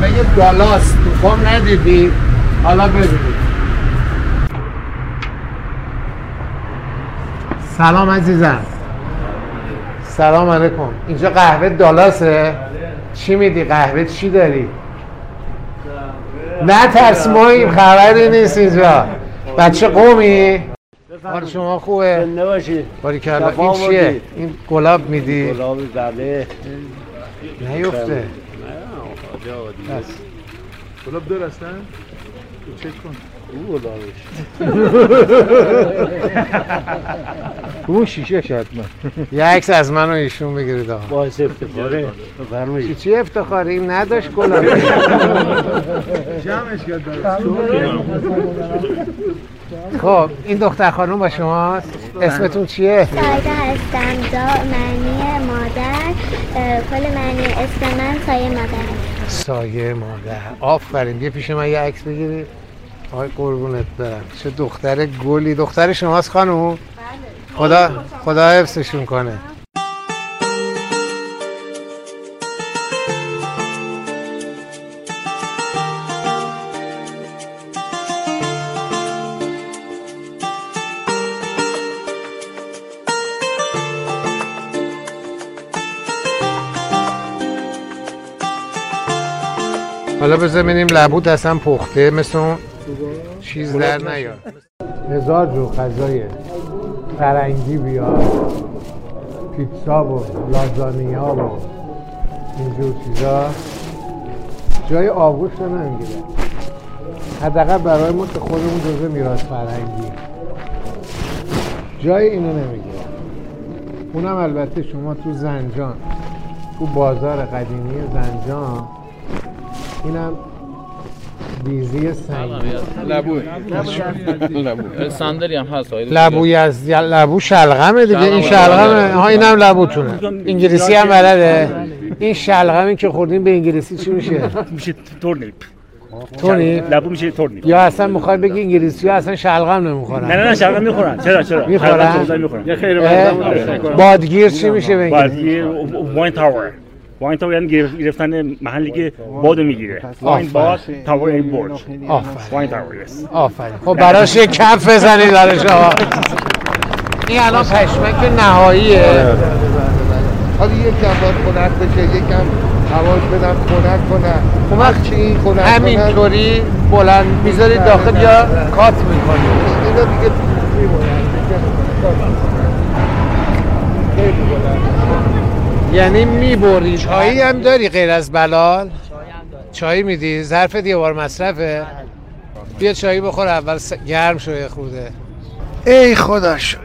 قهوه دالاس تو فام ندیدی. حالا ببینید سلام عزیزم. سلام علیکم. اینجا قهوه دالاسه چی میدی؟ قهوه چی داری؟ نه ترس ماییم خبری نیست اینجا. بچه قومی. حال شما خوبه؟ باری کلا این چیه. این گلاب میدی؟ گلابی بله. نیفته. بس. گلاب دور هستن؟ تو چک کن. او گلابش اون شیشه شاید من یه عکس از من و ایشون بگیرید آقا. باعث افتخاره. چی بفرمایید چی افتخاری؟ این نداشت گلاب. جمعش کرد خب این دختر خانم با شماست اسمتون چیه؟ سایده هستم. دا معنی مادر. کل معنی اسم من سایه مادر. سایه مادر. آفرین. بیا پیش من یه عکس بگیرید آقای قربونت برم. چه دختر گلی. دختر شماست خانم خدا خدا حفظشون کنه. حالا بذار ببینیم لبود اصلا پخته مثل اون چیز در نیاد. هزار جو غذای فرنگی بیاد پیتزا و لازانیا و اینجور چیزا. جای آغوش رو نمی‌گیره. حداقل برای ما که خودمون جزء میراث فرهنگی جای اینو نمی‌گیره. اونم البته شما تو زنجان تو بازار قدیمی زنجان اینم بیزی سنگی سندری هم هست. لبوی از لبو شلغمه دیگه این شلغمه. ها اینم لبوتونه. انگلیسی هم بلده. این شلغمی که خوردیم به انگلیسی چی میشه؟ میشه تورنیپ. تونی لبو میشه تورنیپ. یا اصلا می‌خوای بگی انگلیسی ها اصلا شلغم نمی‌خورن؟ نه نه شلغم می‌خورن. چرا چرا؟ می‌خورن؟ بادگیر چی میشه به انگلیسی؟ یه واین تاور. واین تاور یعنی گرف- گرفتن محلی که بادو می‌گیره. واین باد تاور این برج واین تاور یس آفرین. خب براش یه کف بزنید دارش آقا این الان پشمک نهاییه. حالا یکم باید خنک بشه یکم هواش بدم خنک کنم اون وقت چی؟ این خنک. همینطوری بلند می‌ذارید داخل یا کات می‌کنید؟ اینا دیگه یعنی می‌بری چایی هم داری غیر از بلال؟ چایی میدی؟ ظرف یه بار مصرفه بیا چایی بخور اول س- گرم شو یه خورده. ای خدا شو.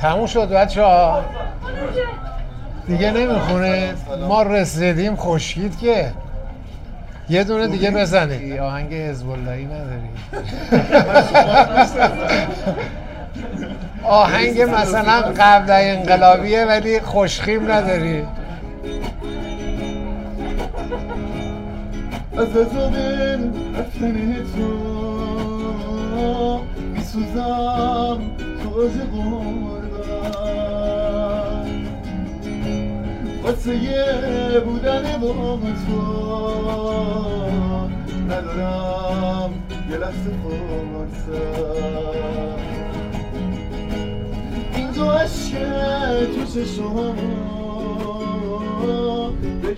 تموم شد بچه ها. دیگه نمی‌خونه. ما رسیدیم خشکید که. یه دونه دیگه بزنید آهنگ حزب اللهی نداری. آهنگ مثلا قبل انقلابیه ولی خوشخیم نداری. از عذاب رفتن تو میسوزم تو از قربان. واسه بودن با تو فرصت این تو عشق تو چشم به